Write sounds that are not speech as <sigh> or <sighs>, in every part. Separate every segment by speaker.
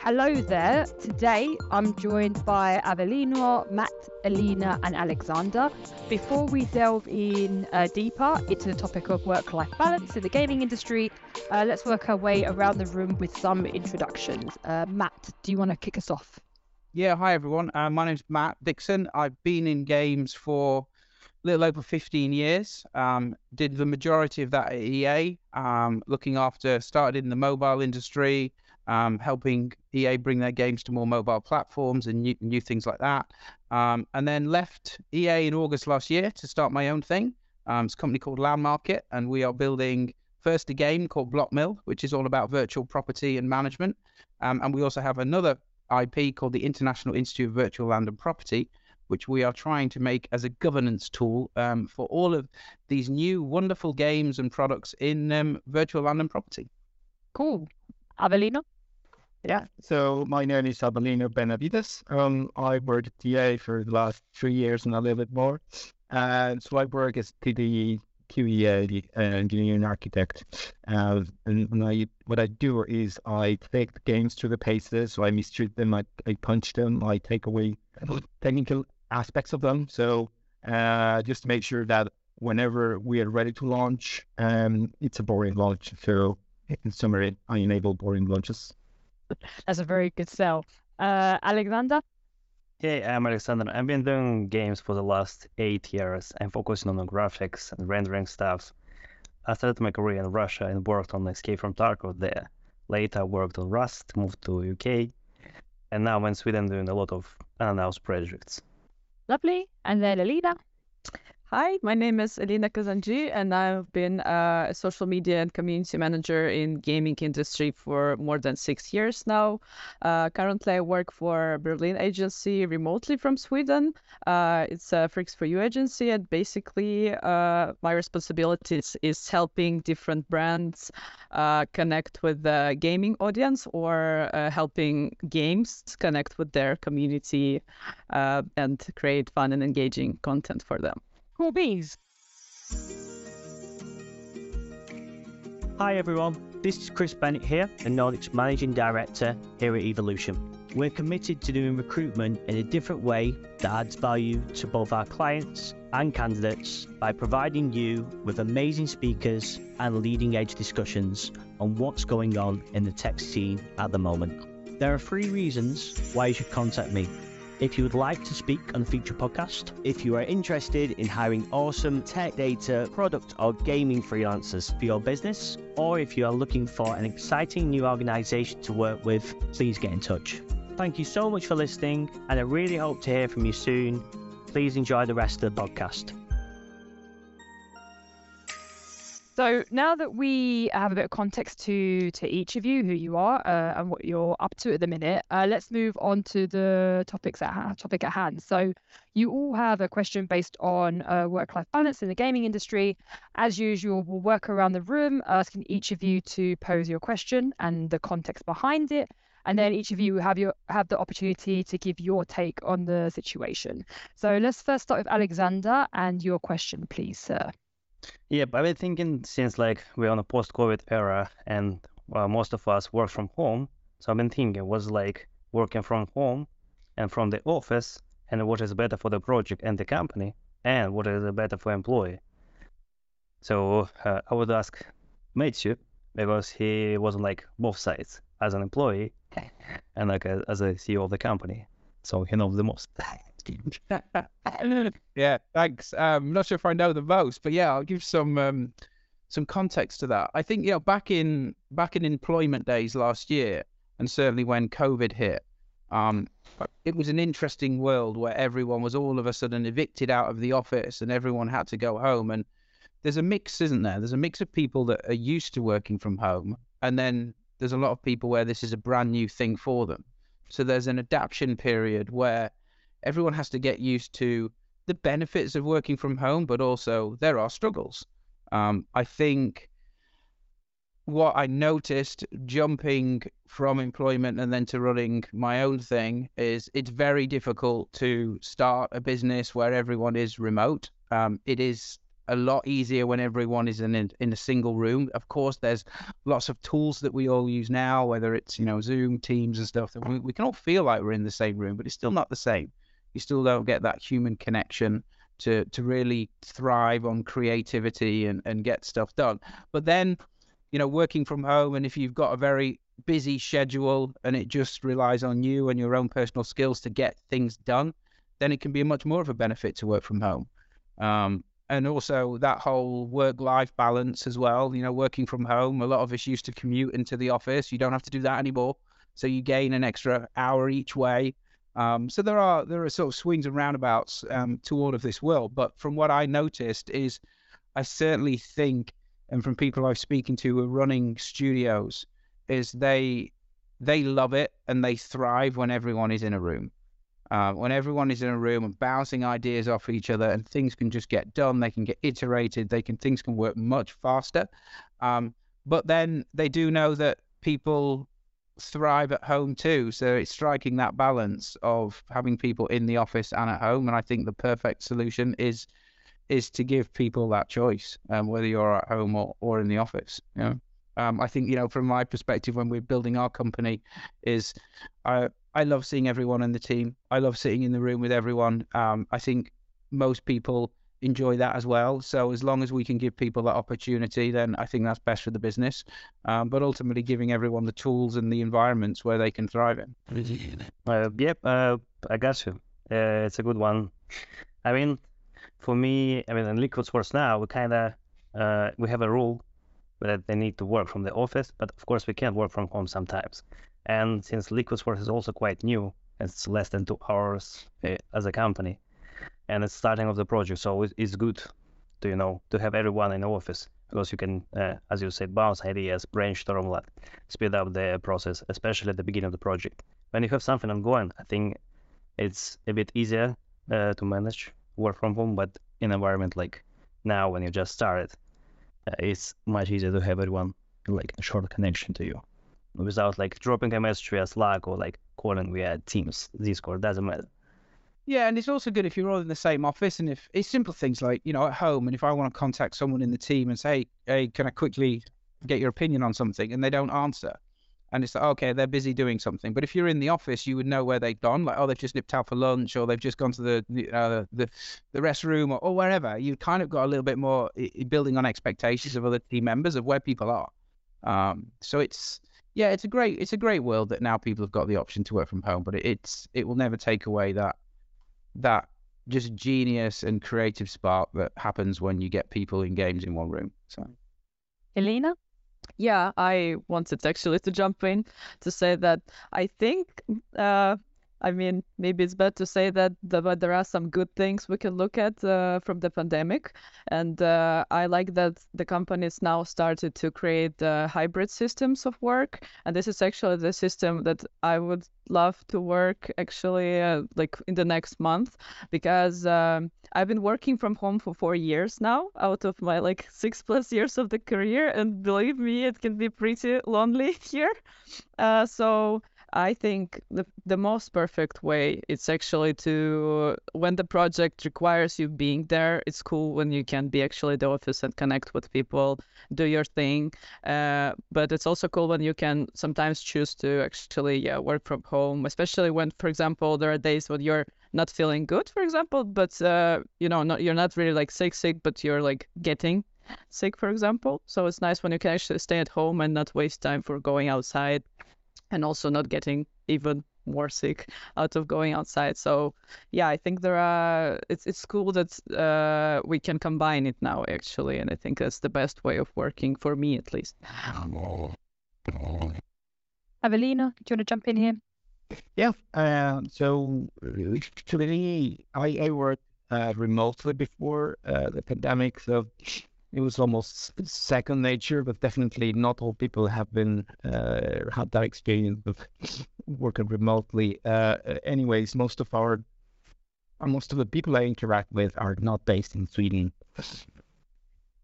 Speaker 1: hello there. Today I'm joined by Avelino, Matt, Alina, and Alexander. Before we delve in uh, deeper into the topic of work life balance in the gaming industry, uh, let's work our way around the room with some introductions. Uh, Matt, do you want to kick us off?
Speaker 2: Yeah, hi everyone. Uh, my name's Matt Dixon. I've been in games for a little over 15 years. Um, did the majority of that at EA, um, looking after, started in the mobile industry, um, helping EA bring their games to more mobile platforms and new, new things like that. Um, and then left EA in August last year to start my own thing. Um, it's a company called Landmarket, and we are building first a game called Block Mill, which is all about virtual property and management. Um, and we also have another IP called the International Institute of Virtual Land and Property, which we are trying to make as a governance tool um, for all of these new wonderful games and products in um, virtual land and property.
Speaker 1: Cool. Avelino?
Speaker 3: Yeah, so my name is Avelino Benavides. Um, I worked at EA for the last three years and a little bit more. And so I work as the QEA, uh, engineering architect. Uh, and, and I, what I do is I take the games to the paces, so I mistreat them, I, I punch them, I take away technical aspects of them. So uh, just to make sure that whenever we are ready to launch, um, it's a boring launch. So in summary, I enable boring launches.
Speaker 1: That's a very good sell. Uh, Alexander?
Speaker 4: Hey, I'm Alexander. I've been doing games for the last eight years. I'm focusing on the graphics and rendering stuff. I started my career in Russia and worked on Escape from Tarkov there. Later, I worked on Rust, moved to UK, and now I'm in Sweden doing a lot of unannounced projects.
Speaker 1: Lovely. And then Alina?
Speaker 5: Hi, my name is Elina Kazandzhi, and I've been uh, a social media and community manager in gaming industry for more than six years now. Uh, currently, I work for Berlin agency remotely from Sweden. Uh, it's a Freaks 4U agency, and basically, uh, my responsibilities is helping different brands uh, connect with the gaming audience or helping games connect with their community and create fun and engaging content for them.
Speaker 1: Cool beans.
Speaker 6: Hi everyone, this is Chris Bennett here, the Nordics Managing Director here at Evolution. We're committed to doing recruitment in a different way that adds value to both our clients and candidates by providing you with amazing speakers and leading edge discussions on what's going on in the tech scene at the moment. There are three reasons why you should contact me. If you would like to speak on a future podcast, if you are interested in hiring awesome tech data, product, or gaming freelancers for your business, or if you are looking for an exciting new organization to work with, please get in touch. Thank you so much for listening, and I really hope to hear from you soon. Please enjoy the rest of the podcast.
Speaker 1: So now that we have a bit of context to to each of you, who you are uh, and what you're up to at the minute, uh, let's move on to the topics at ha- topic at hand. So you all have a question based on uh, work-life balance in the gaming industry. As usual, we'll work around the room, asking each of you to pose your question and the context behind it, and then each of you have your have the opportunity to give your take on the situation. So let's first start with Alexander and your question, please, sir.
Speaker 4: Yeah, but I've been thinking since like we're on a post-COVID era and well, most of us work from home. So I've been thinking was like working from home and from the office and what is better for the project and the company and what is better for employee. So uh, I would ask Matthew because he was on like both sides as an employee <laughs> and like a, as a CEO of the company. So he knows the most. <laughs> <laughs>
Speaker 2: yeah, thanks. Um, I'm not sure if I know the most, but yeah, I'll give some um, some context to that. I think you know back in back in employment days last year, and certainly when COVID hit, um, it was an interesting world where everyone was all of a sudden evicted out of the office and everyone had to go home. And there's a mix, isn't there? There's a mix of people that are used to working from home, and then there's a lot of people where this is a brand new thing for them. So there's an adaptation period where everyone has to get used to the benefits of working from home, but also there are struggles. Um, I think what I noticed jumping from employment and then to running my own thing is it's very difficult to start a business where everyone is remote. Um, it is a lot easier when everyone is in in a single room. Of course, there's lots of tools that we all use now, whether it's you know Zoom, Teams, and stuff. That we, we can all feel like we're in the same room, but it's still not the same. You still don't get that human connection to to really thrive on creativity and and get stuff done. But then, you know, working from home, and if you've got a very busy schedule and it just relies on you and your own personal skills to get things done, then it can be much more of a benefit to work from home. Um, and also that whole work-life balance as well. You know, working from home. A lot of us used to commute into the office. You don't have to do that anymore, so you gain an extra hour each way. Um, so there are there are sort of swings and roundabouts um, to all of this world. But from what I noticed is, I certainly think, and from people I've spoken to who are running studios, is they they love it and they thrive when everyone is in a room. Uh, when everyone is in a room and bouncing ideas off each other and things can just get done, they can get iterated, they can things can work much faster. Um, but then they do know that people thrive at home too. So it's striking that balance of having people in the office and at home. And I think the perfect solution is is to give people that choice, um, whether you're at home or, or in the office. You know? um, I think you know from my perspective when we're building our company, is I I love seeing everyone in the team. I love sitting in the room with everyone. Um, I think most people enjoy that as well. So as long as we can give people that opportunity, then I think that's best for the business. Um, but ultimately, giving everyone the tools and the environments where they can thrive in. <laughs>
Speaker 4: Uh, yep, uh, I got you. Uh, it's a good one. I mean, for me, I mean, in Liquid Swords now, we kind of uh, we have a rule that they need to work from the office, but of course we can't work from home sometimes. And since Liquid Swords is also quite new, it's less than two hours uh, as a company, and it's starting of the project, so it's good to you know to have everyone in the office because you can, uh, as you said, bounce ideas, brainstorm, like speed up the process, especially at the beginning of the project. When you have something ongoing, I think it's a bit easier uh, to manage work from home, but in environment like now when you just started, uh, it's much easier to have everyone like a short connection to you without like dropping a message via Slack or like calling via Teams, Discord, doesn't matter.
Speaker 2: Yeah, and it's also good if you're all in the same office and if it's simple things like, you know, at home and if I want to contact someone in the team and say, hey, can I quickly get your opinion on something and they don't answer. And it's like, okay, they're busy doing something. But if you're in the office, you would know where they've gone. Like, oh, they've just nipped out for lunch, or they've just gone to the uh, the the restroom, or, or wherever. You've kind of got a little bit more building on expectations of other team members of where people are. Um, so it's yeah, it's a great it's a great world that now people have got the option to work from home, but it, it's it will never take away that that just genius and creative spark that happens when you get people in games in one room. So,
Speaker 1: Elena.
Speaker 5: Yeah, I wanted actually to jump in to say that I think uh, I mean, maybe it's better to say that but there are some good things we can look at uh, from the pandemic. And uh, I like that the companies now started to create uh, hybrid systems of work. And this is actually the system that I would love to work actually uh, like in the next month because um, I've been working from home for four years now out of my like <laughs> six plus years of the career. And believe me, it can be pretty lonely <laughs> here. Uh, so I think the the most perfect way it's actually to when the project requires you being there. It's cool when you can be actually the office and connect with people, do your thing. Uh, but it's also cool when you can sometimes choose to actually yeah work from home, especially when, for example, there are days when you're not feeling good, for example, but uh, you know not, you're not really like sick sick, but you're like getting sick, for example. So it's nice when you can actually stay at home and not waste time for going outside and also not getting even more sick out of going outside. So yeah, I think there are it's it's cool that uh, we can combine it now actually, and I think that's the best way of working for me at least.
Speaker 1: Evelina, do you want to jump in here?
Speaker 3: Yeah. Uh, so to me, I, I worked uh, remotely before uh, the pandemic, so it was almost second nature, but definitely not all people have been uh, had that experience of <laughs> working remotely. Uh, anyways, most of our most of the people I interact with are not based in Sweden.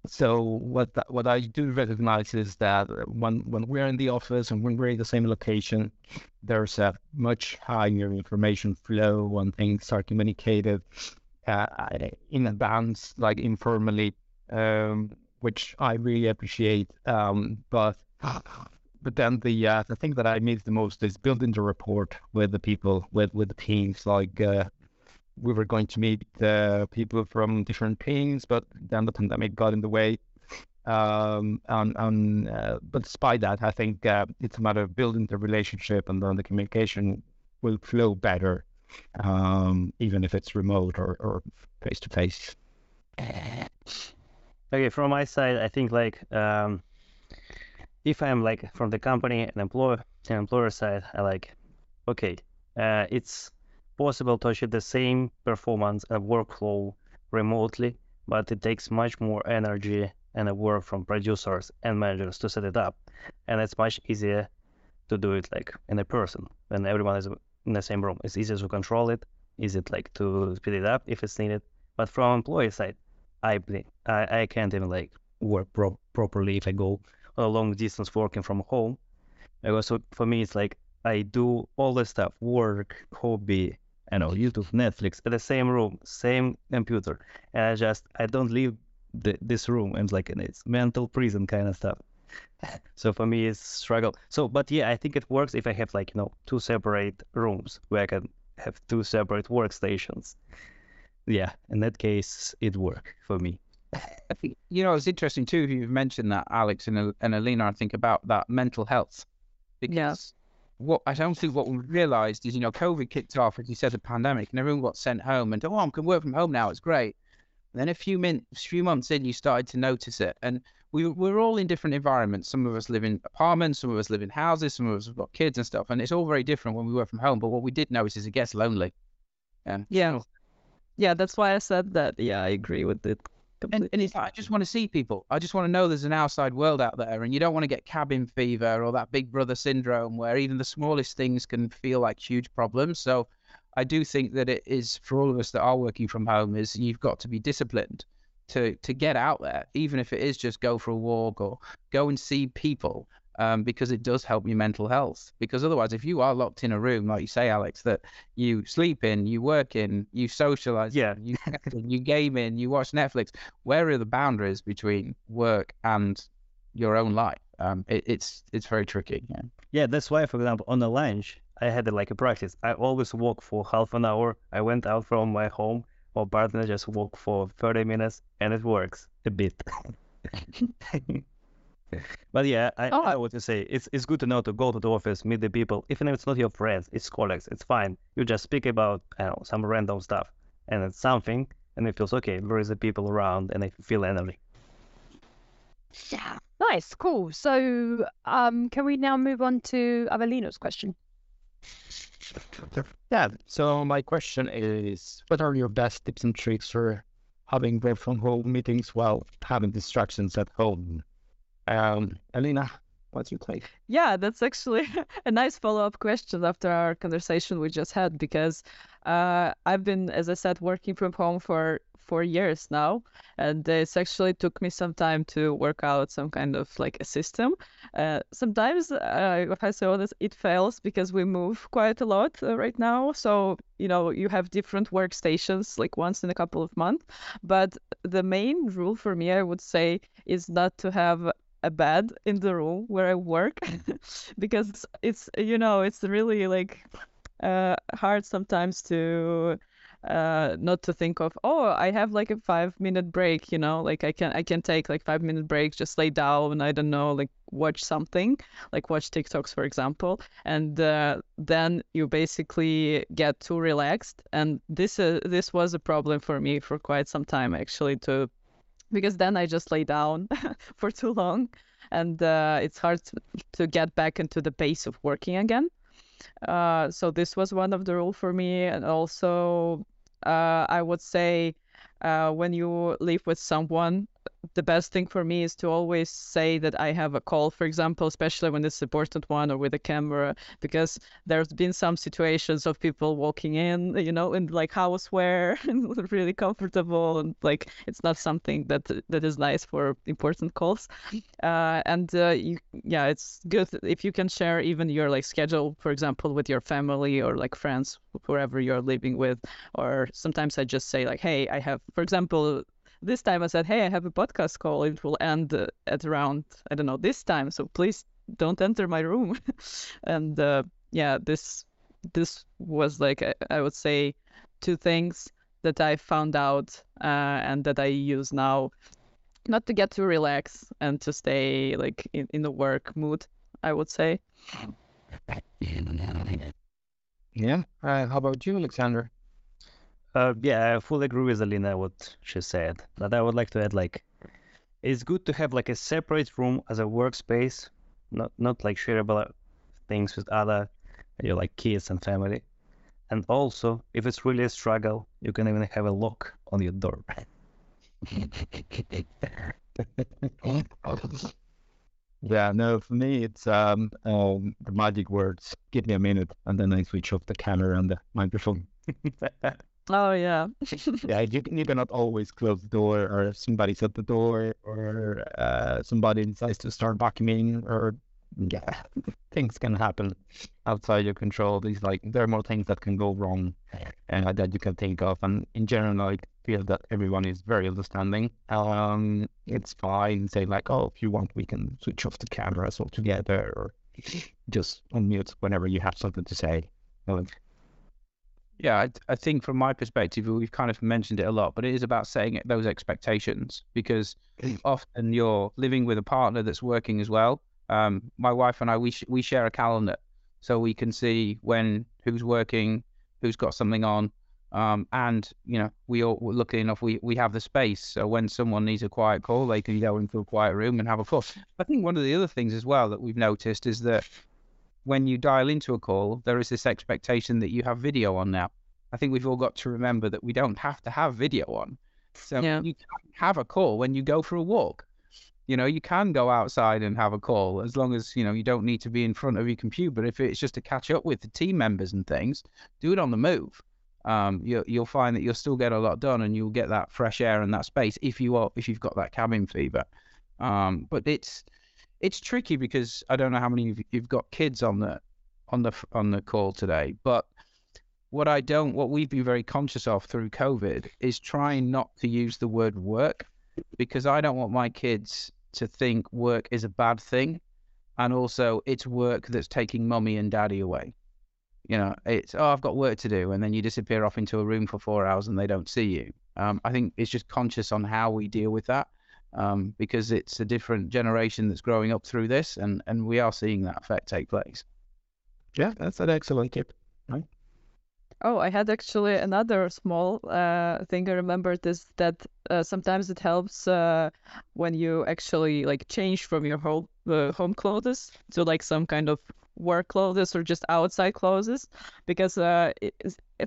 Speaker 3: So what what I do recognize is that when when we're in the office and when we're in the same location, there's a much higher information flow when things are communicated uh, in advance, like informally um, which I really appreciate. Um, but <sighs> but then the uh, the thing that I miss the most is building the rapport with the people, with with the teams. Like uh, we were going to meet uh, people from different teams, but then the pandemic got in the way. Um, and, and uh, but despite that, I think uh, it's a matter of building the relationship, and then the communication will flow better, um, even if it's remote or face to face.
Speaker 4: Okay, from my side, I think like um, if I'm like from the company and employer and employer side, I like okay, uh, it's possible to achieve the same performance and workflow remotely, but it takes much more energy and work from producers and managers to set it up, and it's much easier to do it like in a person when everyone is in the same room. It's easier to control it. Is it like to speed it up if it's needed? But from employee side, I I, I can't even like work pro- properly if I go a long distance working from home. Because for me, it's like I do all the stuff, work, hobby, you know, YouTube, Netflix, at the same room, same computer, and I just I don't leave the, this room and like and it's mental prison kind of stuff. <laughs> so for me, it's struggle. So, but yeah, I think it works if I have like you know two separate rooms where I can have two separate workstations. Yeah, in that case, it worked for me.
Speaker 2: I <laughs> think you know it's interesting too. You've mentioned that Alex and and Alina. I think about that mental health because yeah. what I don't think what we realised is you know COVID kicked off as you said the pandemic and everyone got sent home and oh I can work from home now it's great. And then a few min- few months in you started to notice it and we we're all in different environments. Some of us live in apartments, some of us live in houses, some of us have got kids and stuff, and it's all very different when we work from home. But what we did notice is it gets lonely.
Speaker 5: And yeah, oh, yeah, that's why I said that. Yeah, I agree with it.
Speaker 2: And, and it's, I just want to see people. I just want to know there's an outside world out there, and you don't want to get cabin fever or that big brother syndrome where even the smallest things can feel like huge problems. So, I do think that it is for all of us that are working from home is you've got to be disciplined to to get out there, even if it is just go for a walk or go and see people um, because it does help your mental health. Because otherwise, if you are locked in a room, like you say, Alex, that you sleep in, you work in, you socialize,
Speaker 4: yeah,
Speaker 2: you you game in, you watch Netflix, where are the boundaries between work and your own life? Um, it, it's it's very tricky. Yeah.
Speaker 4: yeah, that's why, for example, on the lunch, I had like a practice. I always walk for half an hour. I went out from my home or partner just walk for 30 minutes and it works a bit. <laughs> but yeah, I, oh. I want to say it's it's good to know to go to the office, meet the people, even if it's not your friends, it's colleagues, it's fine. You just speak about I know some random stuff, and it's something, and it feels okay. There is a people around, and I feel energy.
Speaker 1: Yeah, nice, cool. So, um, can we now move on to Avelino's question?
Speaker 3: Yeah. So my question is, what are your best tips and tricks for having work from home meetings while having distractions at home? Um, Alina, what's your take?
Speaker 5: Yeah, that's actually <laughs> a nice follow-up question after our conversation we just had because uh, I've been, as I said, working from home for four years now, and it's actually took me some time to work out some kind of like a system. Uh, sometimes, uh, if I say honest, it fails because we move quite a lot uh, right now. So you know you have different workstations like once in a couple of months. But the main rule for me, I would say, is not to have a bed in the room where I work <laughs> because it's you know it's really like uh, hard sometimes to uh, not to think of oh I have like a five minute break you know? Like I can I can take like five minute break just lay down and I don't know like watch something like watch TikToks for example and uh, then you basically get too relaxed and this uh, this was a problem for me for quite some time actually to because then I just lay down <laughs> for too long and uh, it's hard to, get back into the pace of working again. Uh, so this was one of the rule for me, and also uh, I would say uh, when you live with someone, the best thing for me is to always say that I have a call, for example, especially when it's important one or with a camera, because there's been some situations of people walking in, you know, in like houseware <laughs> and really comfortable and like it's not something that that is nice for important calls. Uh, and uh, you, yeah, it's good if you can share even your like schedule, for example, with your family or like friends, whoever you're living with. Or sometimes I just say like, hey, I have, for example, this time I said, hey, I have a podcast call. It will end uh, at around I don't know this time, so please don't enter my room. <laughs> and uh, yeah, this this was like I, I would say two things that I found out uh, and that I use now, not to get too relaxed and to stay like in, in the work mood. I would say.
Speaker 3: Yeah. Uh, how about you, Alexander?
Speaker 4: Uh, yeah, I fully agree with Alina what she said. But I would like to add like it's good to have like a separate room as a workspace, not not like shareable things with other your like kids and family. And also, if it's really a struggle, you can even have a lock on your door. <laughs>
Speaker 3: Yeah, no, for me it's um, um the magic words. Give me a minute, and then I switch off the camera and the microphone. <laughs>
Speaker 5: Oh yeah. <laughs>
Speaker 3: yeah, you you cannot always close the door, or somebody's at the door, or uh, somebody decides to start vacuuming, or yeah, <laughs> things can happen outside your control. These like there are more things that can go wrong, uh, that you can think of. And in general, I feel that everyone is very understanding. Um, it's fine. Say like, oh, if you want, we can switch off the cameras altogether, or just unmute whenever you have something to say.
Speaker 2: Yeah, I, I think from my perspective, we've kind of mentioned it a lot, but it is about setting those expectations because often you're living with a partner that's working as well. Um, my wife and I, we sh- we share a calendar, so we can see when who's working, who's got something on, um, and you know we all luckily enough we we have the space. So when someone needs a quiet call, they can go into a quiet room and have a call. I think one of the other things as well that we've noticed is that when you dial into a call, there is this expectation that you have video on now. I think we've all got to remember that we don't have to have video on. So
Speaker 5: Yeah.
Speaker 2: you can have a call when you go for a walk. You know, you can go outside and have a call as long as, you know, you don't need to be in front of your computer. But if it's just to catch up with the team members and things, do it on the move. Um, you, you'll find that you'll still get a lot done and you'll get that fresh air and that space if you are if you've got that cabin fever. Um, but it's it's tricky because I don't know how many of you- you've got kids on the on the on the call today, but what I don't what we've been very conscious of through COVID is trying not to use the word work because I don't want my kids to think work is a bad thing and also it's work that's taking mummy and daddy away. You know, it's oh I've got work to do and then you disappear off into a room for four hours and they don't see you. Um, I think it's just conscious on how we deal with that um, because it's a different generation that's growing up through this, and, and we are seeing that effect take place.
Speaker 3: yeah, that's an excellent tip.
Speaker 5: Oh, I had actually another small uh, thing I remembered is that uh, sometimes it helps uh, when you actually like change from your home uh, home clothes to like some kind of work clothes or just outside clothes because uh, it,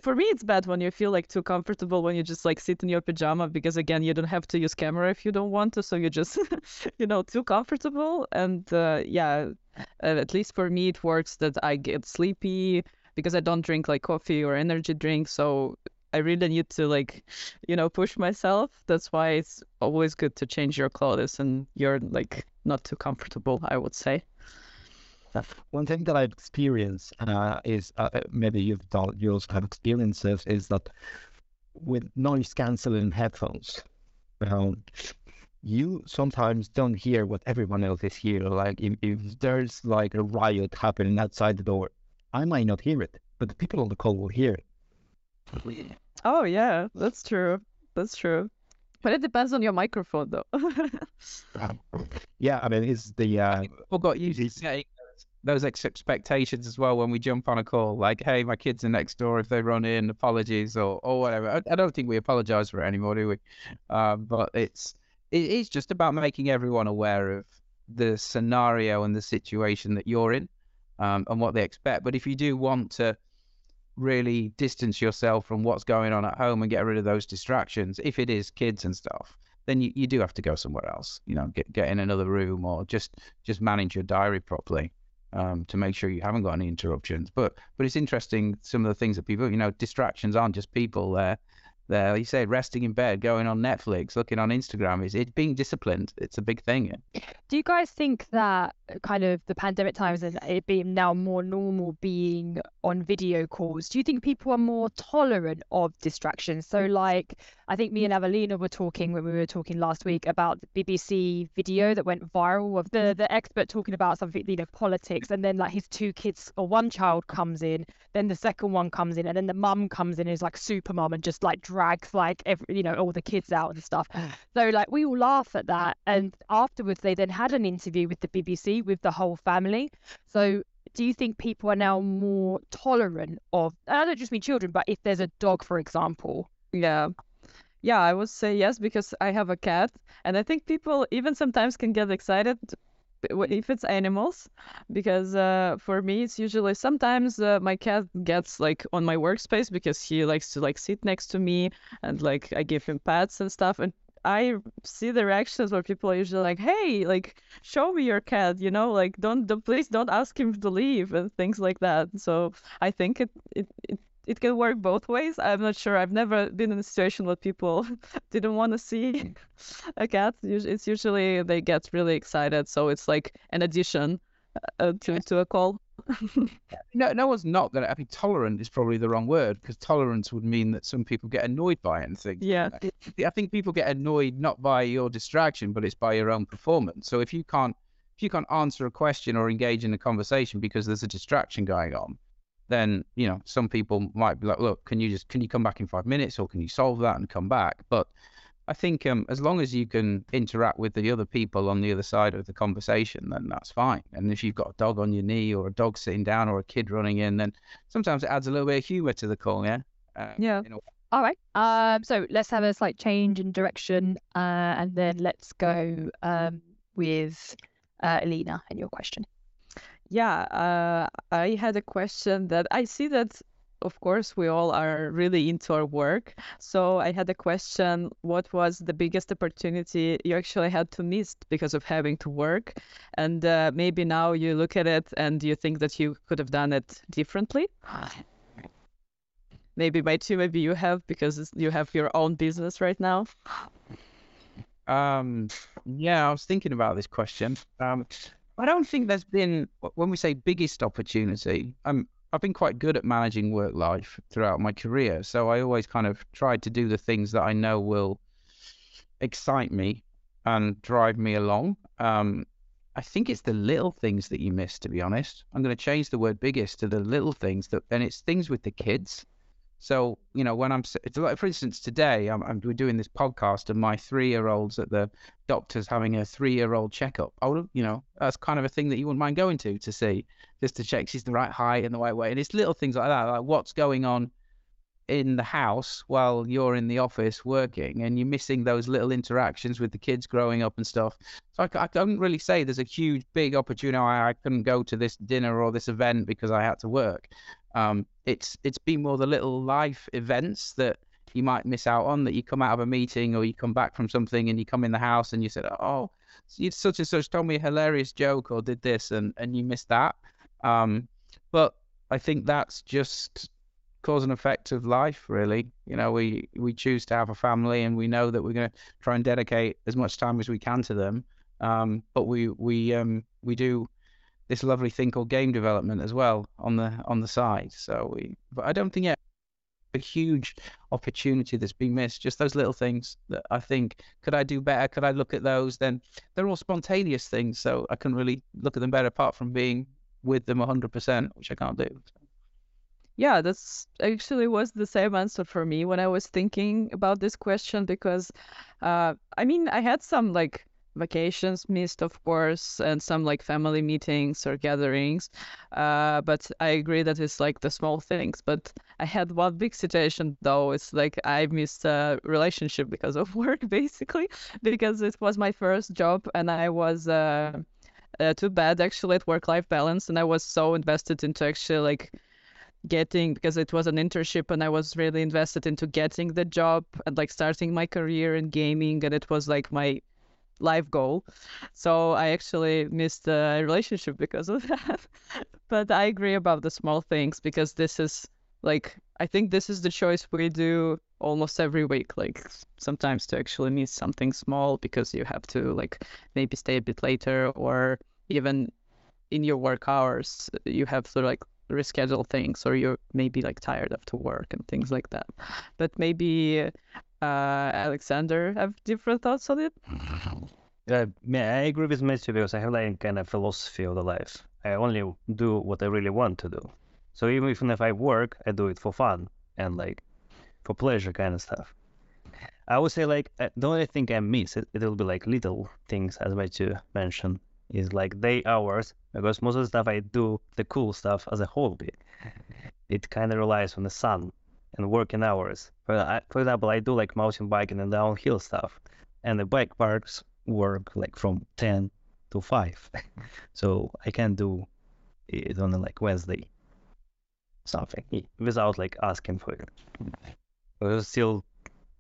Speaker 5: for me it's bad when you feel like too comfortable when you just like sit in your pajama because again you don't have to use camera if you don't want to so you just <laughs> you know too comfortable and uh, yeah at least for me it works that I get sleepy because I don't drink like coffee or energy drink. So I really need to like, you know, push myself. That's why it's always good to change your clothes and you're like not too comfortable, I would say. <laughs>
Speaker 3: One thing that I've experienced uh, is uh, uh, maybe you've done, you also have experiences is that with noise canceling headphones, um, you sometimes don't hear what everyone else is hearing. Like if, if there's like a riot happening outside the door, I might not hear it, but the people on the call will hear it.
Speaker 5: Oh yeah, that's true. That's true. But it depends on your microphone though. <laughs>
Speaker 3: Yeah, I mean, it's the uh,
Speaker 2: Forgot you setting those expectations as well when we jump on a call. Like, hey, my kids are next door. If they run in, apologies or or whatever. I, I don't think we apologize for it anymore, do we? Um, but it's it is just about making everyone aware of the scenario and the situation that you're in, um, and what they expect. But if you do want to really distance yourself from what's going on at home and get rid of those distractions, if it is kids and stuff, then you, you do have to go somewhere else. You know, get get in another room or just just manage your diary properly um, to make sure you haven't got any interruptions. But but it's interesting some of the things that people, you know, distractions aren't just people. They're there. You say resting in bed, going on Netflix, looking on Instagram. Is it being disciplined? It's a big thing.
Speaker 1: Do you guys think that kind of the pandemic times and it being now more normal being on video calls, do you think people are more tolerant of distractions? So, like, I think me and Evelina were talking when we were talking last week about the BBC video that went viral of the the expert talking about something, you know, politics, and then like his two kids or one child comes in, then the second one comes in, and then the mum comes in is like super mum and just like drags like every you know all the kids out and stuff. <sighs> So like we all laugh at that, and afterwards they then had an interview with the BBC with the whole family. So do you think people are now more tolerant of? And I don't just mean children, but if there's a dog, for example.
Speaker 5: Yeah. Yeah, I would say yes because I have a cat, and I think people even sometimes can get excited if it's animals, because uh, for me it's usually sometimes uh, my cat gets like on my workspace because he likes to like sit next to me and like I give him pets and stuff, and I see the reactions where people are usually like, "Hey, like show me your cat," you know, like don't, don't please don't ask him to leave and things like that. So I think it it, it it can work both ways. I'm not sure. I've never been in a situation where people <laughs> didn't want to see <laughs> a cat. It's usually they get really excited, so it's like an addition uh, to to a call. <laughs>
Speaker 2: No, no one's not gonna. I mean, tolerant is probably the wrong word because tolerance would mean that some people get annoyed by it and things.
Speaker 5: Yeah.
Speaker 2: I think people get annoyed not by your distraction, but it's by your own performance. So if you can't if you can't answer a question or engage in a conversation because there's a distraction going on, then you know some people might be like, look, can you just can you come back in five minutes or can you solve that and come back? But I think um, as long as you can interact with the other people on the other side of the conversation, then that's fine. And if you've got a dog on your knee or a dog sitting down or a kid running in, then sometimes it adds a little bit of humour to the call, yeah. Uh,
Speaker 5: Yeah.
Speaker 1: All right. Um. So let's have a slight change in direction, uh, and then let's go um with uh, Elena and your question.
Speaker 5: Yeah, uh, I had a question that I see that, of course, we all are really into our work. So I had a question, what was the biggest opportunity you actually had to miss because of having to work? And uh, maybe now you look at it and you think that you could have done it differently. Maybe by two, maybe you have because you have your own business right now.
Speaker 2: Um, yeah, I was thinking about this question. Um, I don't think there's been when we say biggest opportunity. I've been quite good at managing work life throughout my career, so I always kind of tried to do the things that I know will excite me and drive me along. Um, I think it's the little things that you miss, to be honest. I'm going to change the word biggest to the little things that, and it's things with the kids. So, you know, when I'm, it's like, for instance, today I'm, I'm we're doing this podcast and my three-year-old's at the doctor's having a three-year-old checkup. Would, you know, that's kind of a thing that you wouldn't mind going to to see, just to check she's the right height and the right weight. And it's little things like that, like what's going on in the house while you're in the office working, and you're missing those little interactions with the kids growing up and stuff. So I, I couldn't really say there's a huge, big opportunity. I, I couldn't go to this dinner or this event because I had to work. Um, it's it's been more the little life events that you might miss out on that you come out of a meeting or you come back from something and you come in the house and you said, oh, such and such told me a hilarious joke or did this and and you missed that. Um, but I think that's just cause and effect of life, really. You know, we we choose to have a family and we know that we're going to try and dedicate as much time as we can to them. Um, but we we um we do this lovely thing called game development as well on the on the side. So we, but I don't think yeah, a huge opportunity that's been missed. Just those little things that I think could I do better? Could I look at those? Then they're all spontaneous things, so I can really look at them better apart from being with them 100%, which I can't do.
Speaker 5: Yeah, that's actually was the same answer for me when I was thinking about this question because uh I mean I had some like vacations missed of course and some like family meetings or gatherings uh but I agree that it's like the small things but I had one big situation though. It's like I missed a relationship because of <laughs> work basically because it was my first job and I was uh, uh too bad actually at work-life balance and I was so invested into actually like getting because it was an internship and I was really invested into getting the job and like starting my career in gaming and it was like my life goal. So I actually missed the relationship because of <laughs> that. but I agree about the small things because this is like I think this is the choice we do almost every week. Like sometimes to actually miss something small because you have to like maybe stay a bit later, or even in your work hours you have to like reschedule things, or you're maybe like tired of after work and things like that. But maybe uh, Alexander have different thoughts on it. <laughs>
Speaker 4: Uh, yeah, I agree with Matthew because I have like kind of philosophy of the life. I only do what I really want to do. So even if, if I work, I do it for fun and like for pleasure kind of stuff. I would say like uh, the only thing I miss it, it'll be like little things as Matthew mentioned is like day hours because most of the stuff I do the cool stuff as a hobby. It kind of relies on the sun and working hours. For, I, for example, I do like mountain biking and downhill stuff, and the bike parks work like from 10 to 5. <laughs> so I can do it on like Wednesday something without like asking for it. It still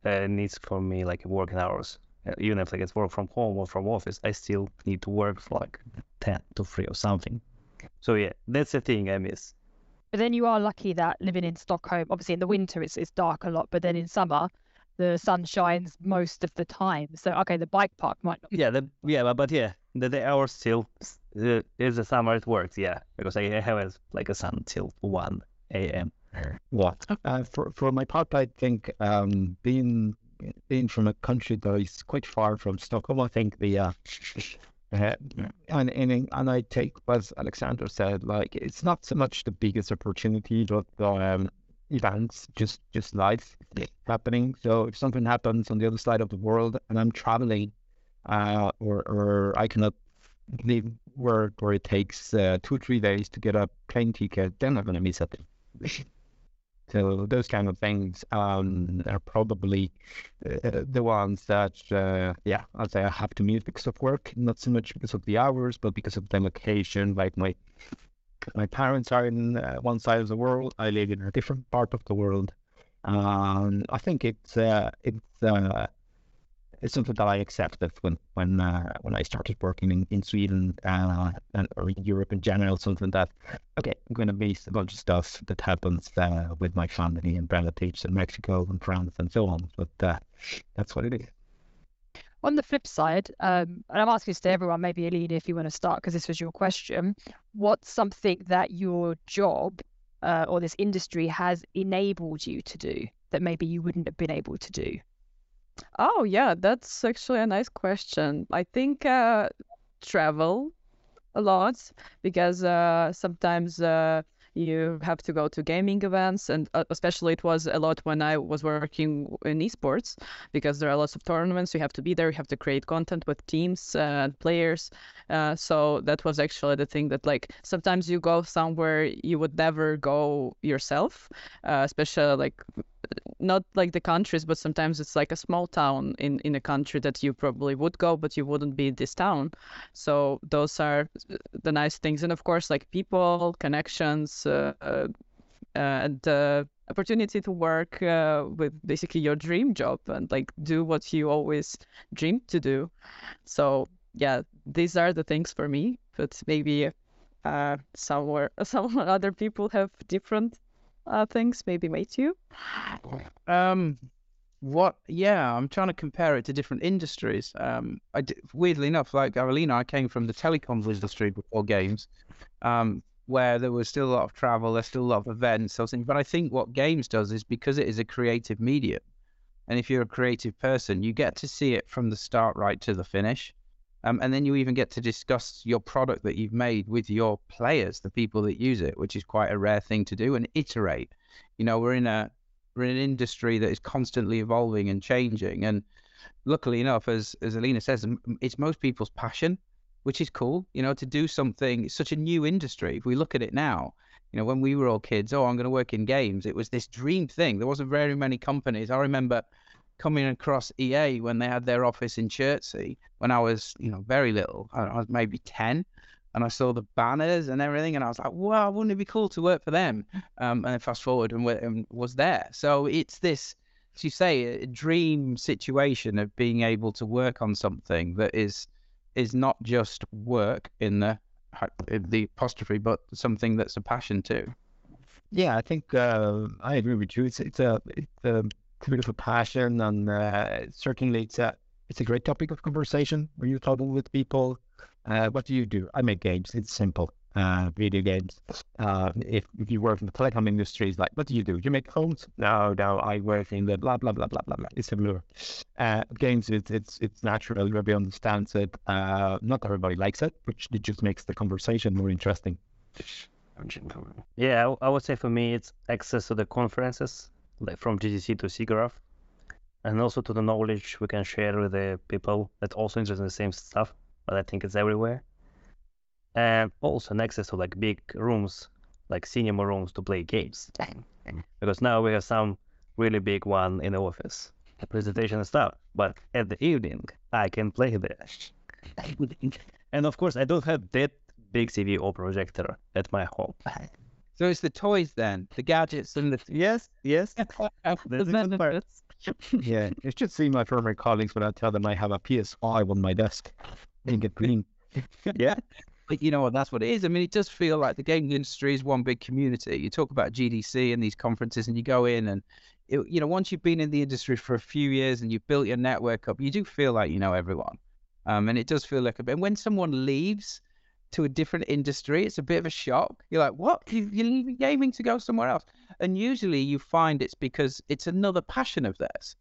Speaker 4: uh, needs for me like working hours. Even if like it's work from home or from office, I still need to work for like 10 to 3 or something. So yeah, that's the thing I miss.
Speaker 1: But then you are lucky that living in Stockholm, obviously in the winter it's it's dark a lot, but then in summer the sun shines most of the time. So okay, the bike park might not.
Speaker 4: Yeah, the, yeah, but, but yeah, the, the hours still uh, is the summer it works. Yeah, because I have a, like a sun till one a.m.
Speaker 3: What? Uh, for for my part, I think um, being being from a country that is quite far from Stockholm, I think the uh, uh, and, and and I take as Alexander said, like it's not so much the biggest opportunity, but the um, events, just just life happening. So if something happens on the other side of the world and I'm traveling, uh, or or I cannot leave work, or it takes uh, two three days to get a plane ticket, then I'm gonna miss it. So those kind of things um, are probably uh, the ones that, uh, yeah, I'll say I have to mute because of work, not so much because of the hours, but because of the location. Like my my parents are in uh, one side of the world, I live in a different part of the world. Um, I think it's uh, it's uh, it's something that I accepted when when uh, when I started working in, in Sweden uh, and or in Europe in general. Something that okay, I'm going to miss a bunch of stuff that happens uh, with my family and relatives in Mexico and France and so on. But uh, that's what it is.
Speaker 1: On the flip side, um, and I'm asking this to everyone, maybe Alina, if you want to start, because this was your question. What's something that your job uh, or this industry has enabled you to do that maybe you wouldn't have been able to do?
Speaker 5: Oh, yeah, that's actually a nice question. I think uh, travel a lot because uh, sometimes uh, you have to go to gaming events, and uh, especially it was a lot when I was working in esports because there are lots of tournaments. You have to be there, you have to create content with teams and players. Uh, so that was actually the thing that, like, sometimes you go somewhere you would never go yourself, uh, especially like not like the countries, but sometimes it's like a small town in in a country that you probably would go, but you wouldn't be in this town. So those are the nice things, and of course, like people, connections, uh, uh, and uh, opportunity to work uh, with basically your dream job and like do what you always dreamed to do. So yeah, these are the things for me, but maybe uh, somewhere <laughs> some other people have different uh, things maybe made you?
Speaker 2: Um, what? Yeah, I'm trying to compare it to different industries. Um, I d- weirdly enough, like Avelino, I came from the telecoms industry before games, um, where there was still a lot of travel, there's still a lot of events. I think, but I think what games does is because it is a creative medium, and if you're a creative person, you get to see it from the start right to the finish. Um, and then you even get to discuss your product that you've made with your players, the people that use it, which is quite a rare thing to do, and iterate. You know, we're in a we're in an industry that is constantly evolving and changing, and luckily enough, as as Alina says, it's most people's passion, which is cool. You know, to do something. It's such a new industry. If we look at it now, you know, when we were all kids, oh, I'm going to work in games. It was this dream thing. There wasn't very many companies. I remember coming across EA when they had their office in Chertsey when I was, you know, very little. I, I was maybe 10 and I saw the banners and everything, and I was like, "Wow, wouldn't it be cool to work for them?" Um, and then fast forward and, and, was there. So it's this, as you say, a dream situation of being able to work on something that is is not just work in the in the apostrophe, but something that's a passion too.
Speaker 3: Yeah, I think uh, I agree with you. It's it's a it's a, it's a bit of a passion, and uh, certainly it's a it's a great topic of conversation when you're talking with people. Uh, what do you do? I make games. It's simple. Uh, video games. Uh, if, if you work in the telecom industry, it's like, what do you do? You make phones? No, no, I work in the blah blah blah blah blah blah. It's similar. Uh, games, it's it's it's natural. Everybody understands it. Uh, not everybody likes it, which it just makes the conversation more interesting.
Speaker 4: Yeah, I would say for me it's access to the conferences, like from GDC to SIGGRAPH, and also to the knowledge we can share with the people that also interested in the same stuff. But I think it's everywhere, and also an access to like big rooms, like cinema rooms to play games. Because now we have some really big one in the office, the presentation and stuff. But at the evening, I can play there. <laughs> and of course, I don't have that big TV or projector at my home.
Speaker 2: So it's the toys then, the gadgets and the.
Speaker 4: Yes, yes. <laughs>
Speaker 5: The <laughs>
Speaker 4: That's a good part.
Speaker 5: benefits. <laughs>
Speaker 3: Yeah, you should see my former colleagues when I tell them I have a PS5 on my desk. They get green.
Speaker 4: Yeah.
Speaker 2: But you know what? That's what it is. I mean, it does feel like the gaming industry is one big community. You talk about GDC and these conferences, and you go in, and it, you know, once you've been in the industry for a few years and you've built your network up, you do feel like you know everyone. Um, and it does feel like a bit. And when someone leaves to a different industry, it's a bit of a shock. You're like, what? You- You're leaving gaming to go somewhere else? And usually you find it's because it's another passion of theirs,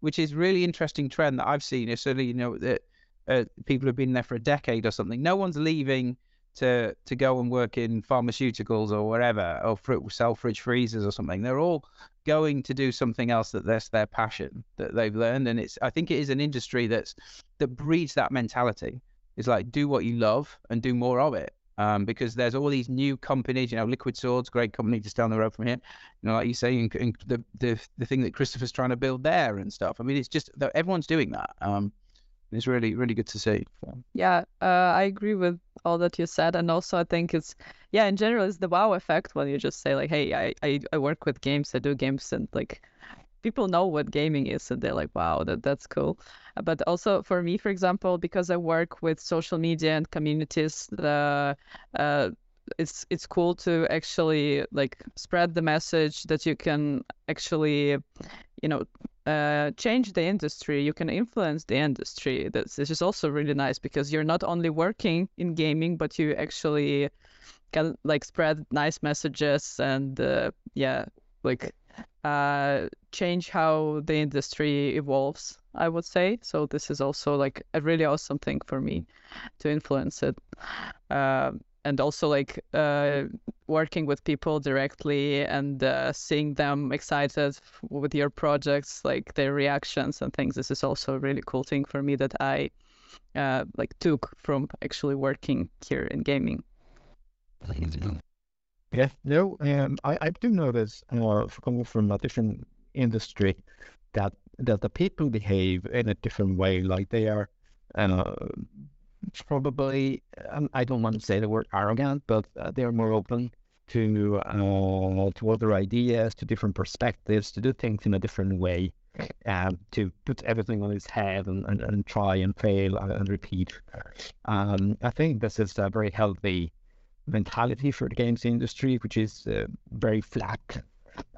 Speaker 2: which is really interesting trend that I've seen. Is certainly, you know, that uh, people have been there for a decade or something. No one's leaving to to go and work in pharmaceuticals or wherever, or fr- sell fridge freezers or something. They're all going to do something else that that's their passion that they've learned, and it's I think it is an industry that's that breeds that mentality. It's like do what you love and do more of it. Um, because there's all these new companies, you know, Liquid Swords, great company just down the road from here. You know, like you say, and, and the the the thing that Christofer's trying to build there and stuff. I mean, it's just everyone's doing that. Um, it's really really good to see.
Speaker 5: Yeah, uh, I agree with all that you said, and also I think it's yeah, in general, it's the wow effect when you just say like, hey, I I, I work with games, I do games, and like people know what gaming is, and they're like, wow, that that's cool. Uh, But also for me, for example, because I work with social media and communities, the uh, it's it's cool to actually like spread the message that you can actually, you know, uh, change the industry. You can influence the industry. That's this is also really nice because you're not only working in gaming, but you actually can like spread nice messages and uh, yeah, like uh, change how the industry evolves. I would say so. This is also like a really awesome thing for me to influence it. Um, and also like uh, working with people directly and uh, seeing them excited with your projects, like their reactions and things. This is also a really cool thing for me that I uh, like took from actually working here in gaming.
Speaker 3: Yeah, no, um, I, I do notice, uh, coming from a different industry, that that the people behave in a different way. Like they are, uh, probably, um, I don't want to say the word arrogant, but uh, they are more open to uh, to other ideas, to different perspectives, to do things in a different way, to put everything on its head and, and, and try and fail and, and repeat. Um, I think this is a very healthy mentality for the games industry, which is uh, very flat.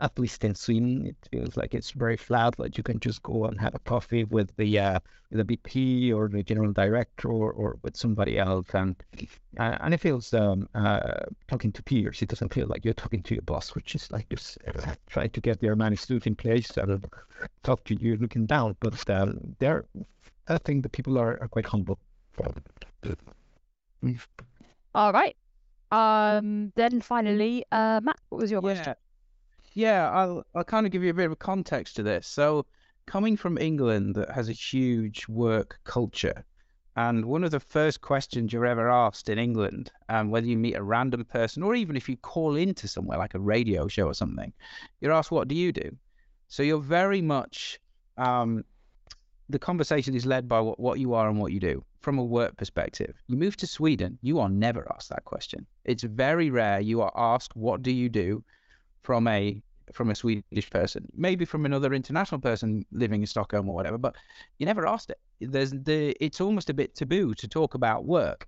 Speaker 3: At least in Sweden, it feels like it's very flat. Like you can just go and have a coffee with the uh, with the VP or the general director or, or with somebody else, and uh, and it feels um, uh, talking to peers. It doesn't feel like you're talking to your boss, which is like just uh, trying to get their management in place and talk to you looking down. But um, there, I think the people are, are quite humble.
Speaker 1: All right. Um. Then finally, uh, Matt, what was your question?
Speaker 2: Yeah. I'll I'll kind of give you a bit of context to this. So, coming from England, that has a huge work culture, and one of the first questions you're ever asked in England, um, whether you meet a random person or even if you call into somewhere like a radio show or something, you're asked, "What do you do?" So you're very much um, the conversation is led by what, what you are and what you do from a work perspective. You move to Sweden, you are never asked that question. It's very rare you are asked what do you do from a from a Swedish person, maybe from another international person living in Stockholm or whatever, but you never asked it. There's the it's almost a bit taboo to talk about work.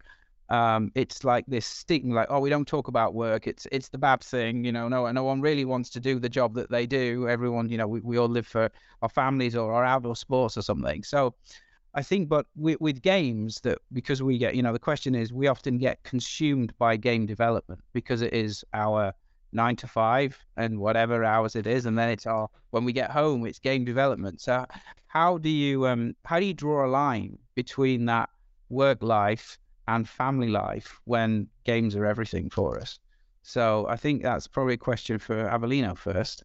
Speaker 2: um, it's like this stigma, like, oh, we don't talk about work. It's it's the bad thing, you know. No, no one really wants to do the job that they do. Everyone, you know, we, we all live for our families or our outdoor sports or something. So, I think, but with, with games, that because we get, you know, the question is, we often get consumed by game development because it is our nine to five and whatever hours it is, and then it's our when we get home, it's game development. So, how do you um how do you draw a line between that work life and family life when games are everything for us. So I think that's probably a question for Avelino first.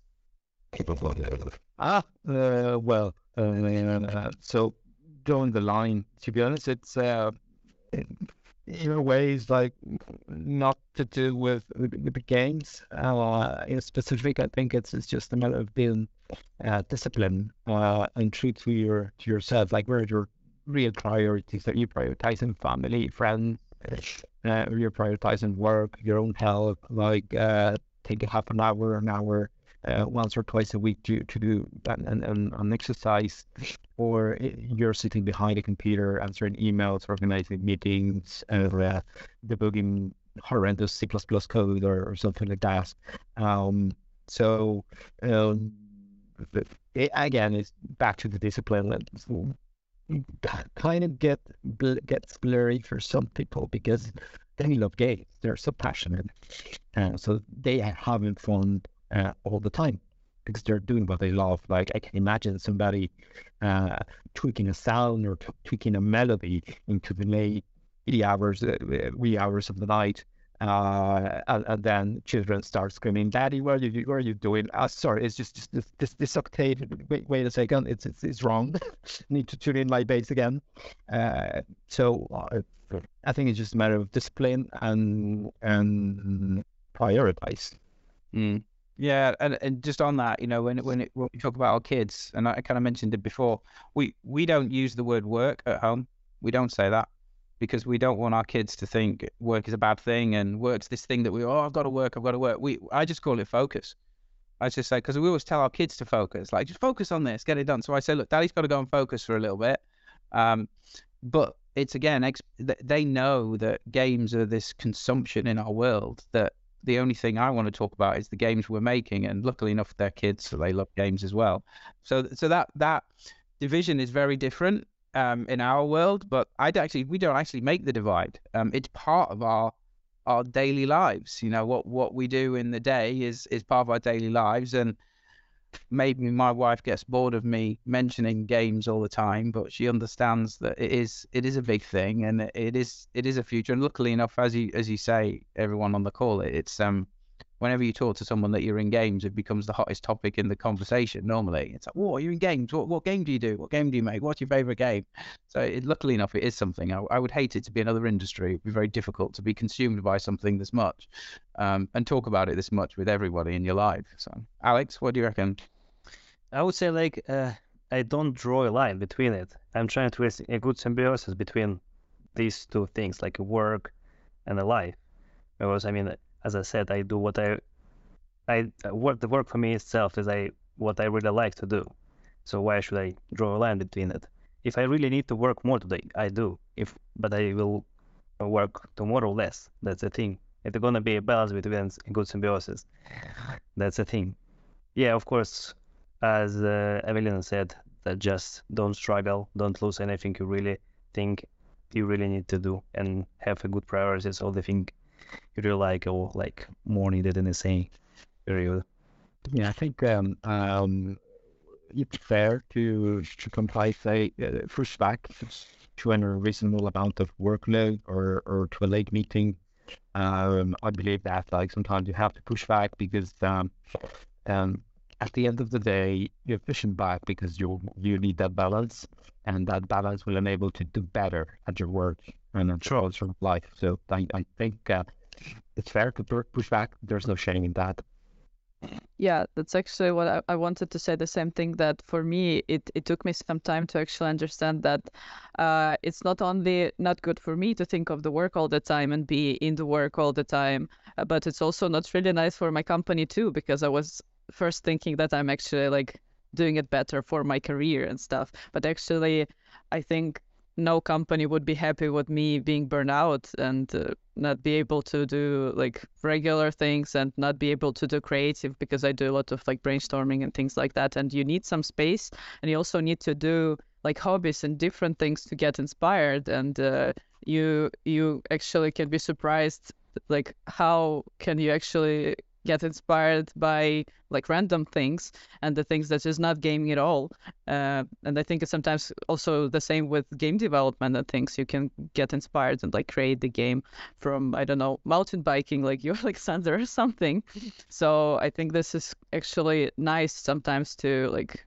Speaker 3: Ah, uh, well, uh, so drawing the line, to be honest, it's uh, in a ways like not to do with, with the games. Uh, in specific, I think it's it's just a matter of being uh, disciplined uh, and true to your to yourself. Like where are your real priorities? Are you prioritizing family, friends? Uh, you're prioritizing work, your own health, like uh, take a half an hour, an hour uh, once or twice a week to, to do an, an, an exercise, or you're sitting behind a computer answering emails, organizing meetings, uh, debugging horrendous C++ code or, or something like that. Um, so um, it, again, it's back to the discipline That kind of get gets blurry for some people because they love games. They're so passionate, uh, so they are having fun uh, all the time because they're doing what they love. Like I can imagine somebody uh, tweaking a sound or t- tweaking a melody into the late hours, uh, wee hours of the night, uh, and, and, then children start screaming, "Daddy, what are you? What are you doing?" Uh, sorry, it's just, just this, this, this octave. Wait, wait a second, it's it's, it's wrong. <laughs> Need to tune in my bass again. Uh, so uh, I think it's just a matter of discipline and and prioritize.
Speaker 2: Mm. Yeah, and, and just on that, you know, when when, it, when we talk about our kids, and I kind of mentioned it before, we we don't use the word work at home. We don't say that because we don't want our kids to think work is a bad thing and work's this thing that we oh I've got to work I've got to work. We I just call it focus. I just say because we always tell our kids to focus, like just focus on this, get it done. So I say, look, Daddy's got to go and focus for a little bit. Um, but it's again, ex- they know that games are this consumption in our world. That the only thing I want to talk about is the games we're making, and luckily enough, they're kids, so they love games as well. So so that that division is very different um, in our world, but I actually we don't actually make the divide. Um, it's part of our our daily lives. You know what what we do in the day is is part of our daily lives, and maybe my wife gets bored of me mentioning games all the time, but she understands that it is it is a big thing and it is it is a future. And luckily enough, as you as you say, everyone on the call, it's um whenever you talk to someone that you're in games, it becomes the hottest topic in the conversation. Normally, it's like, "Whoa, are you're in games. What what game do you do? What game do you make? What's your favorite game?" So, it, luckily enough, it is something. I, I, would hate it to be another industry. It'd be very difficult to be consumed by something this much, um, and talk about it this much with everybody in your life. So, Alex, what do you reckon?
Speaker 4: I would say like uh, I don't draw a line between it. I'm trying to create a good symbiosis between these two things, like work and a life. Because I mean, as I said, I do what I, I work. The work for me itself is I what I really like to do. So why should I draw a line between it? If I really need to work more today, I do. If but I will work tomorrow less. That's the thing. It's gonna be a balance between a good symbiosis. That's the thing. Yeah, of course. As uh, Evelyn said, that just don't struggle, don't lose anything you really think you really need to do, and have a good priorities. All the thing you really like or like more needed in the same period?
Speaker 3: Yeah, I think um, um, it's fair to to comply, say, push back to a reasonable amount of workload or, or to a late meeting. Um, I believe that like sometimes you have to push back because um, um, at the end of the day you're pushing back because you you need that balance, and that balance will enable to do better at your work sure. sort of life. So I, I think uh, it's fair to push back. There's no shame in that.
Speaker 5: Yeah, that's actually what I, I, wanted to say. The same thing that for me, it, it took me some time to actually understand that uh, it's not only not good for me to think of the work all the time and be in the work all the time, uh, but it's also not really nice for my company too, because I was first thinking that I'm actually like doing it better for my career and stuff. But actually, I think no company would be happy with me being burned out and uh, not be able to do like regular things and not be able to do creative because I do a lot of like brainstorming and things like that. And you need some space, and you also need to do like hobbies and different things to get inspired. And uh, you you actually can be surprised like how can you actually get inspired by like random things and the things that is not gaming at all. Uh, and I think it's sometimes also the same with game development and things. You can get inspired and like create the game from I don't know mountain biking, like <laughs> you Alexander or something. So I think this is actually nice sometimes to like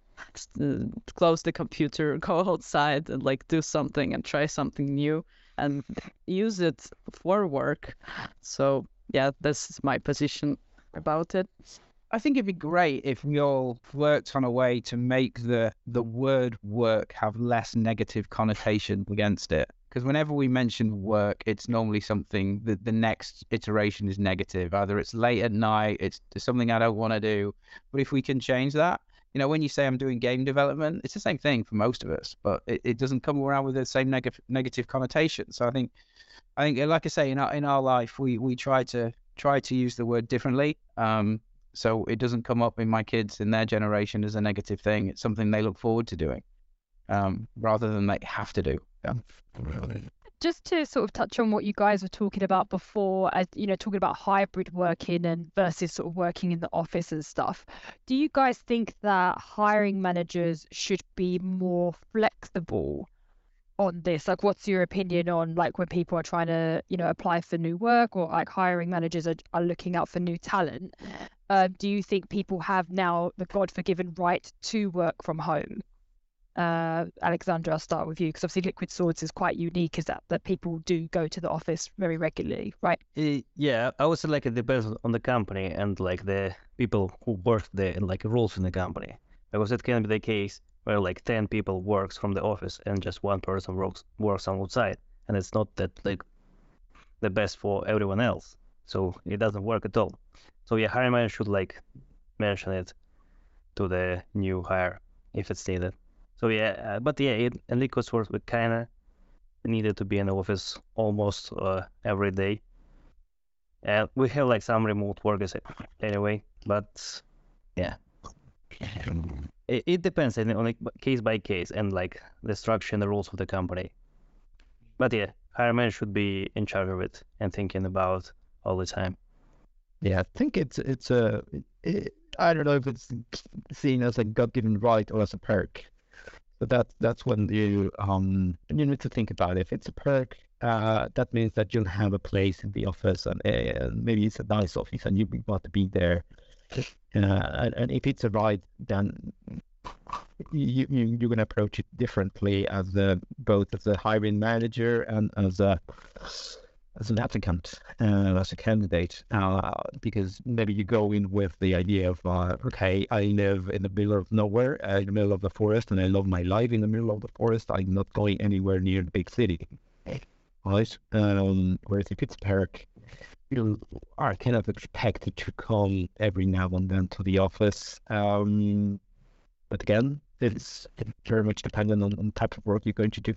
Speaker 5: uh, close the computer, <laughs> go outside and like do something and try something new and use it for work. So yeah, this is my position about it.
Speaker 2: I think it'd be great if we all worked on a way to make the the word work have less negative connotation against it. Because whenever we mention work, it's normally something that the next iteration is negative. Either it's late at night, it's something I don't want to do. But if we can change that, you know, when you say I'm doing game development, it's the same thing for most of us, but it, it doesn't come around with the same negative negative connotation. So I think, I think, like I say, in our in our life, we we try to try to use the word differently. Um, so it doesn't come up in my kids in their generation as a negative thing. It's something they look forward to doing, um, rather than they have to do. Yeah.
Speaker 1: Just to sort of touch on what you guys were talking about before, as you know, talking about hybrid working and versus sort of working in the office and stuff. Do you guys think that hiring managers should be more flexible on this? Like, what's your opinion on like when people are trying to, you know, apply for new work or like hiring managers are, are looking out for new talent? Uh, do you think people have now the God forgiven right to work from home? Uh, Alexandra, I'll start with you because obviously Liquid Swords is quite unique, is that that people do go to the office very regularly, right?
Speaker 4: Uh, yeah, I would say like it depends on the company and like the people who work there and like roles in the company because it can be the case where like 10 people works from the office and just one person works works on outside and it's not that like the best for everyone else. So it doesn't work at all. So yeah hiring manager should like mention it to the new hire if it's needed. So yeah uh, but yeah it, in Liquid Swords we kind of needed to be in the office almost uh, every day. And we have like some remote workers anyway but yeah it, it depends on like case by case and like the structure and the rules of the company. But yeah, hireman should be in charge of it and thinking about all the time.
Speaker 3: Yeah, I think it's it's a it, I don't know if it's seen as a God-given right or as a perk. But that that's when you um you need to think about it. If it's a perk, uh, that means that you'll have a place in the office and uh, maybe it's a nice office and you want to be there uh, and, if it's a ride, then you, you you're gonna approach it differently as both as a hiring manager and as a as an applicant, uh, as a candidate, uh, because maybe you go in with the idea of, uh, okay, I live in the middle of nowhere, uh, in the middle of the forest, and I love my life in the middle of the forest. I'm not going anywhere near the big city, right? Um, whereas if it's park, you are kind of expected to come every now and then to the office. Um, but again, it's very much dependent on, on the type of work you're going to do.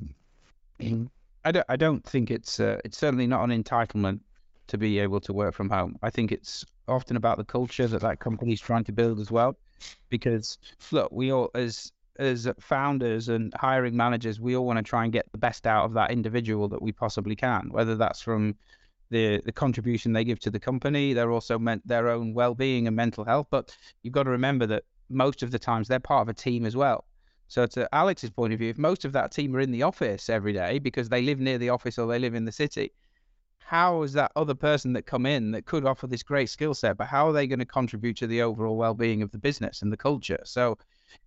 Speaker 2: I don't. I don't think it's. Uh, it's certainly not an entitlement to be able to work from home. I think it's often about the culture that that company is trying to build as well. Because look, we all as as founders and hiring managers, we all want to try and get the best out of that individual that we possibly can, whether that's from the the contribution they give to the company. They're also meant their own well-being and mental health. But you've got to remember that most of the times they're part of a team as well. So to Alex's point of view, if most of that team are in the office every day because they live near the office or they live in the city, how is that other person that come in that could offer this great skill set, but how are they going to contribute to the overall well-being of the business and the culture? So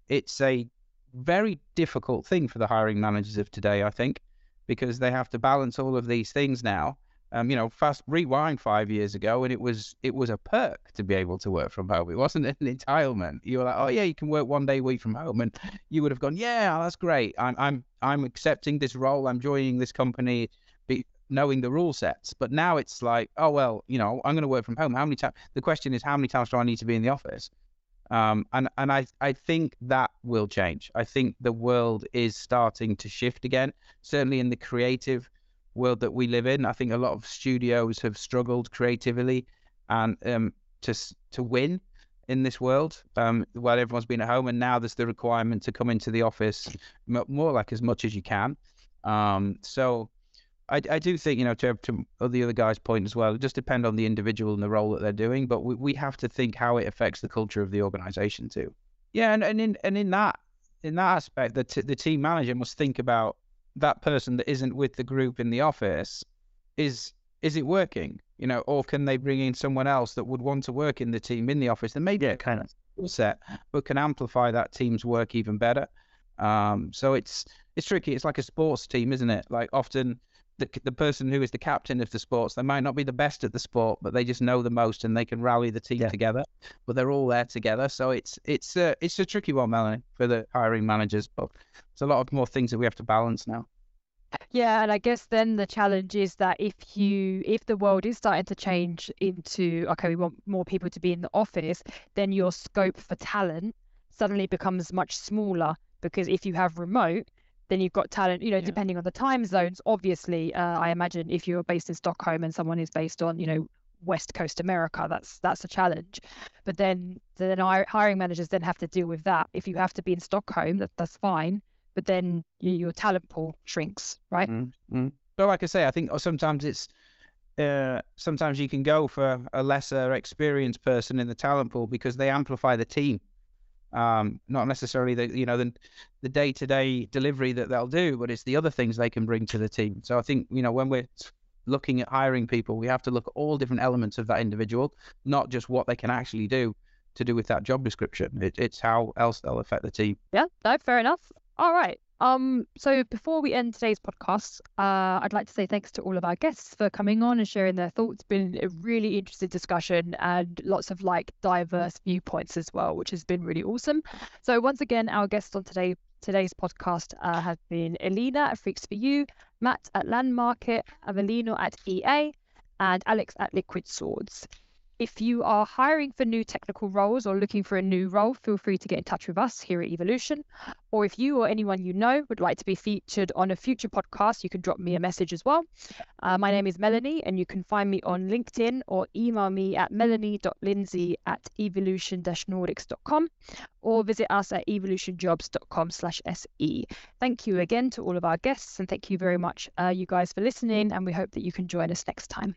Speaker 2: it's a very difficult thing for the hiring managers of today, I think, because they have to balance all of these things now um, you know, fast rewind five years ago, and it was it was a perk to be able to work from home. It wasn't an <laughs> entitlement. You were like, oh yeah, you can work one day a week from home, and you would have gone, yeah, that's great. I'm I'm I'm accepting this role. I'm joining this company, be, knowing the rule sets. But now it's like, oh well, you know, I'm going to work from home. How many times? The question is, how many times do I need to be in the office? Um, and and I, I think that will change. I think the world is starting to shift again, certainly in the creative world that we live in. I think a lot of studios have struggled creatively and um, to to win in this world um, while everyone's been at home, and now there's the requirement to come into the office more like as much as you can. Um, so I, I do think you know to, to the other guy's point as well. It just depend on the individual and the role that they're doing, but we, we have to think how it affects the culture of the organization too. Yeah, and, and in and in that in that aspect, the t- the team manager must think about that person that isn't with the group in the office. Is is it working? You know, or can they bring in someone else that would want to work in the team in the office and maybe
Speaker 4: yeah, kind of
Speaker 2: set, but can amplify that team's work even better. Um, so it's it's tricky. It's like a sports team, isn't it? Like often the the person who is the captain of the sports, they might not be the best at the sport, but they just know the most and they can rally the team
Speaker 4: Yeah.
Speaker 2: together. But they're all there together, so it's it's a it's a tricky one, Melanie, for the hiring managers. But there's a lot of more things that we have to balance now.
Speaker 1: Yeah, and I guess then the challenge is that if you if the world is starting to change into okay, we want more people to be in the office, then your scope for talent suddenly becomes much smaller because if you have remote, then you've got talent, you know,
Speaker 2: Yeah.
Speaker 1: depending on the time zones. Obviously, uh, I imagine if you're based in Stockholm and someone is based on, you know, West Coast America, that's that's a challenge. But then then hiring managers then have to deal with that. If you have to be in Stockholm, that that's fine. But then y- your talent pool shrinks, right?
Speaker 2: Mm, mm. But like I say, I think sometimes it's uh, sometimes you can go for a lesser experienced person in the talent pool because they amplify the team. Um, not necessarily the you know the the day to day delivery that they'll do, but it's the other things they can bring to the team. So I think you know when we're looking at hiring people, we have to look at all different elements of that individual, not just what they can actually do to do with that job description. It, it's how else they'll affect the team.
Speaker 1: Yeah, no, fair enough. All right. Um, so before we end today's podcast, uh, I'd like to say thanks to all of our guests for coming on and sharing their thoughts. Been a really interesting discussion and lots of like diverse viewpoints as well, which has been really awesome. So once again, our guests on today today's podcast uh, have been Elina at Freaks 4U, Matt at Landmarket, Avelino at EA, and Alex at Liquid Swords. If you are hiring for new technical roles or looking for a new role, feel free to get in touch with us here at Evolution. Or if you or anyone you know would like to be featured on a future podcast, you can drop me a message as well. Uh, my name is Melanie, and you can find me on LinkedIn or email me at melanie.lindsey at evolution-nordics.com or visit us at evolutionjobs.com slash se. Thank you again to all of our guests, and thank you very much, uh, you guys, for listening, and we hope that you can join us next time.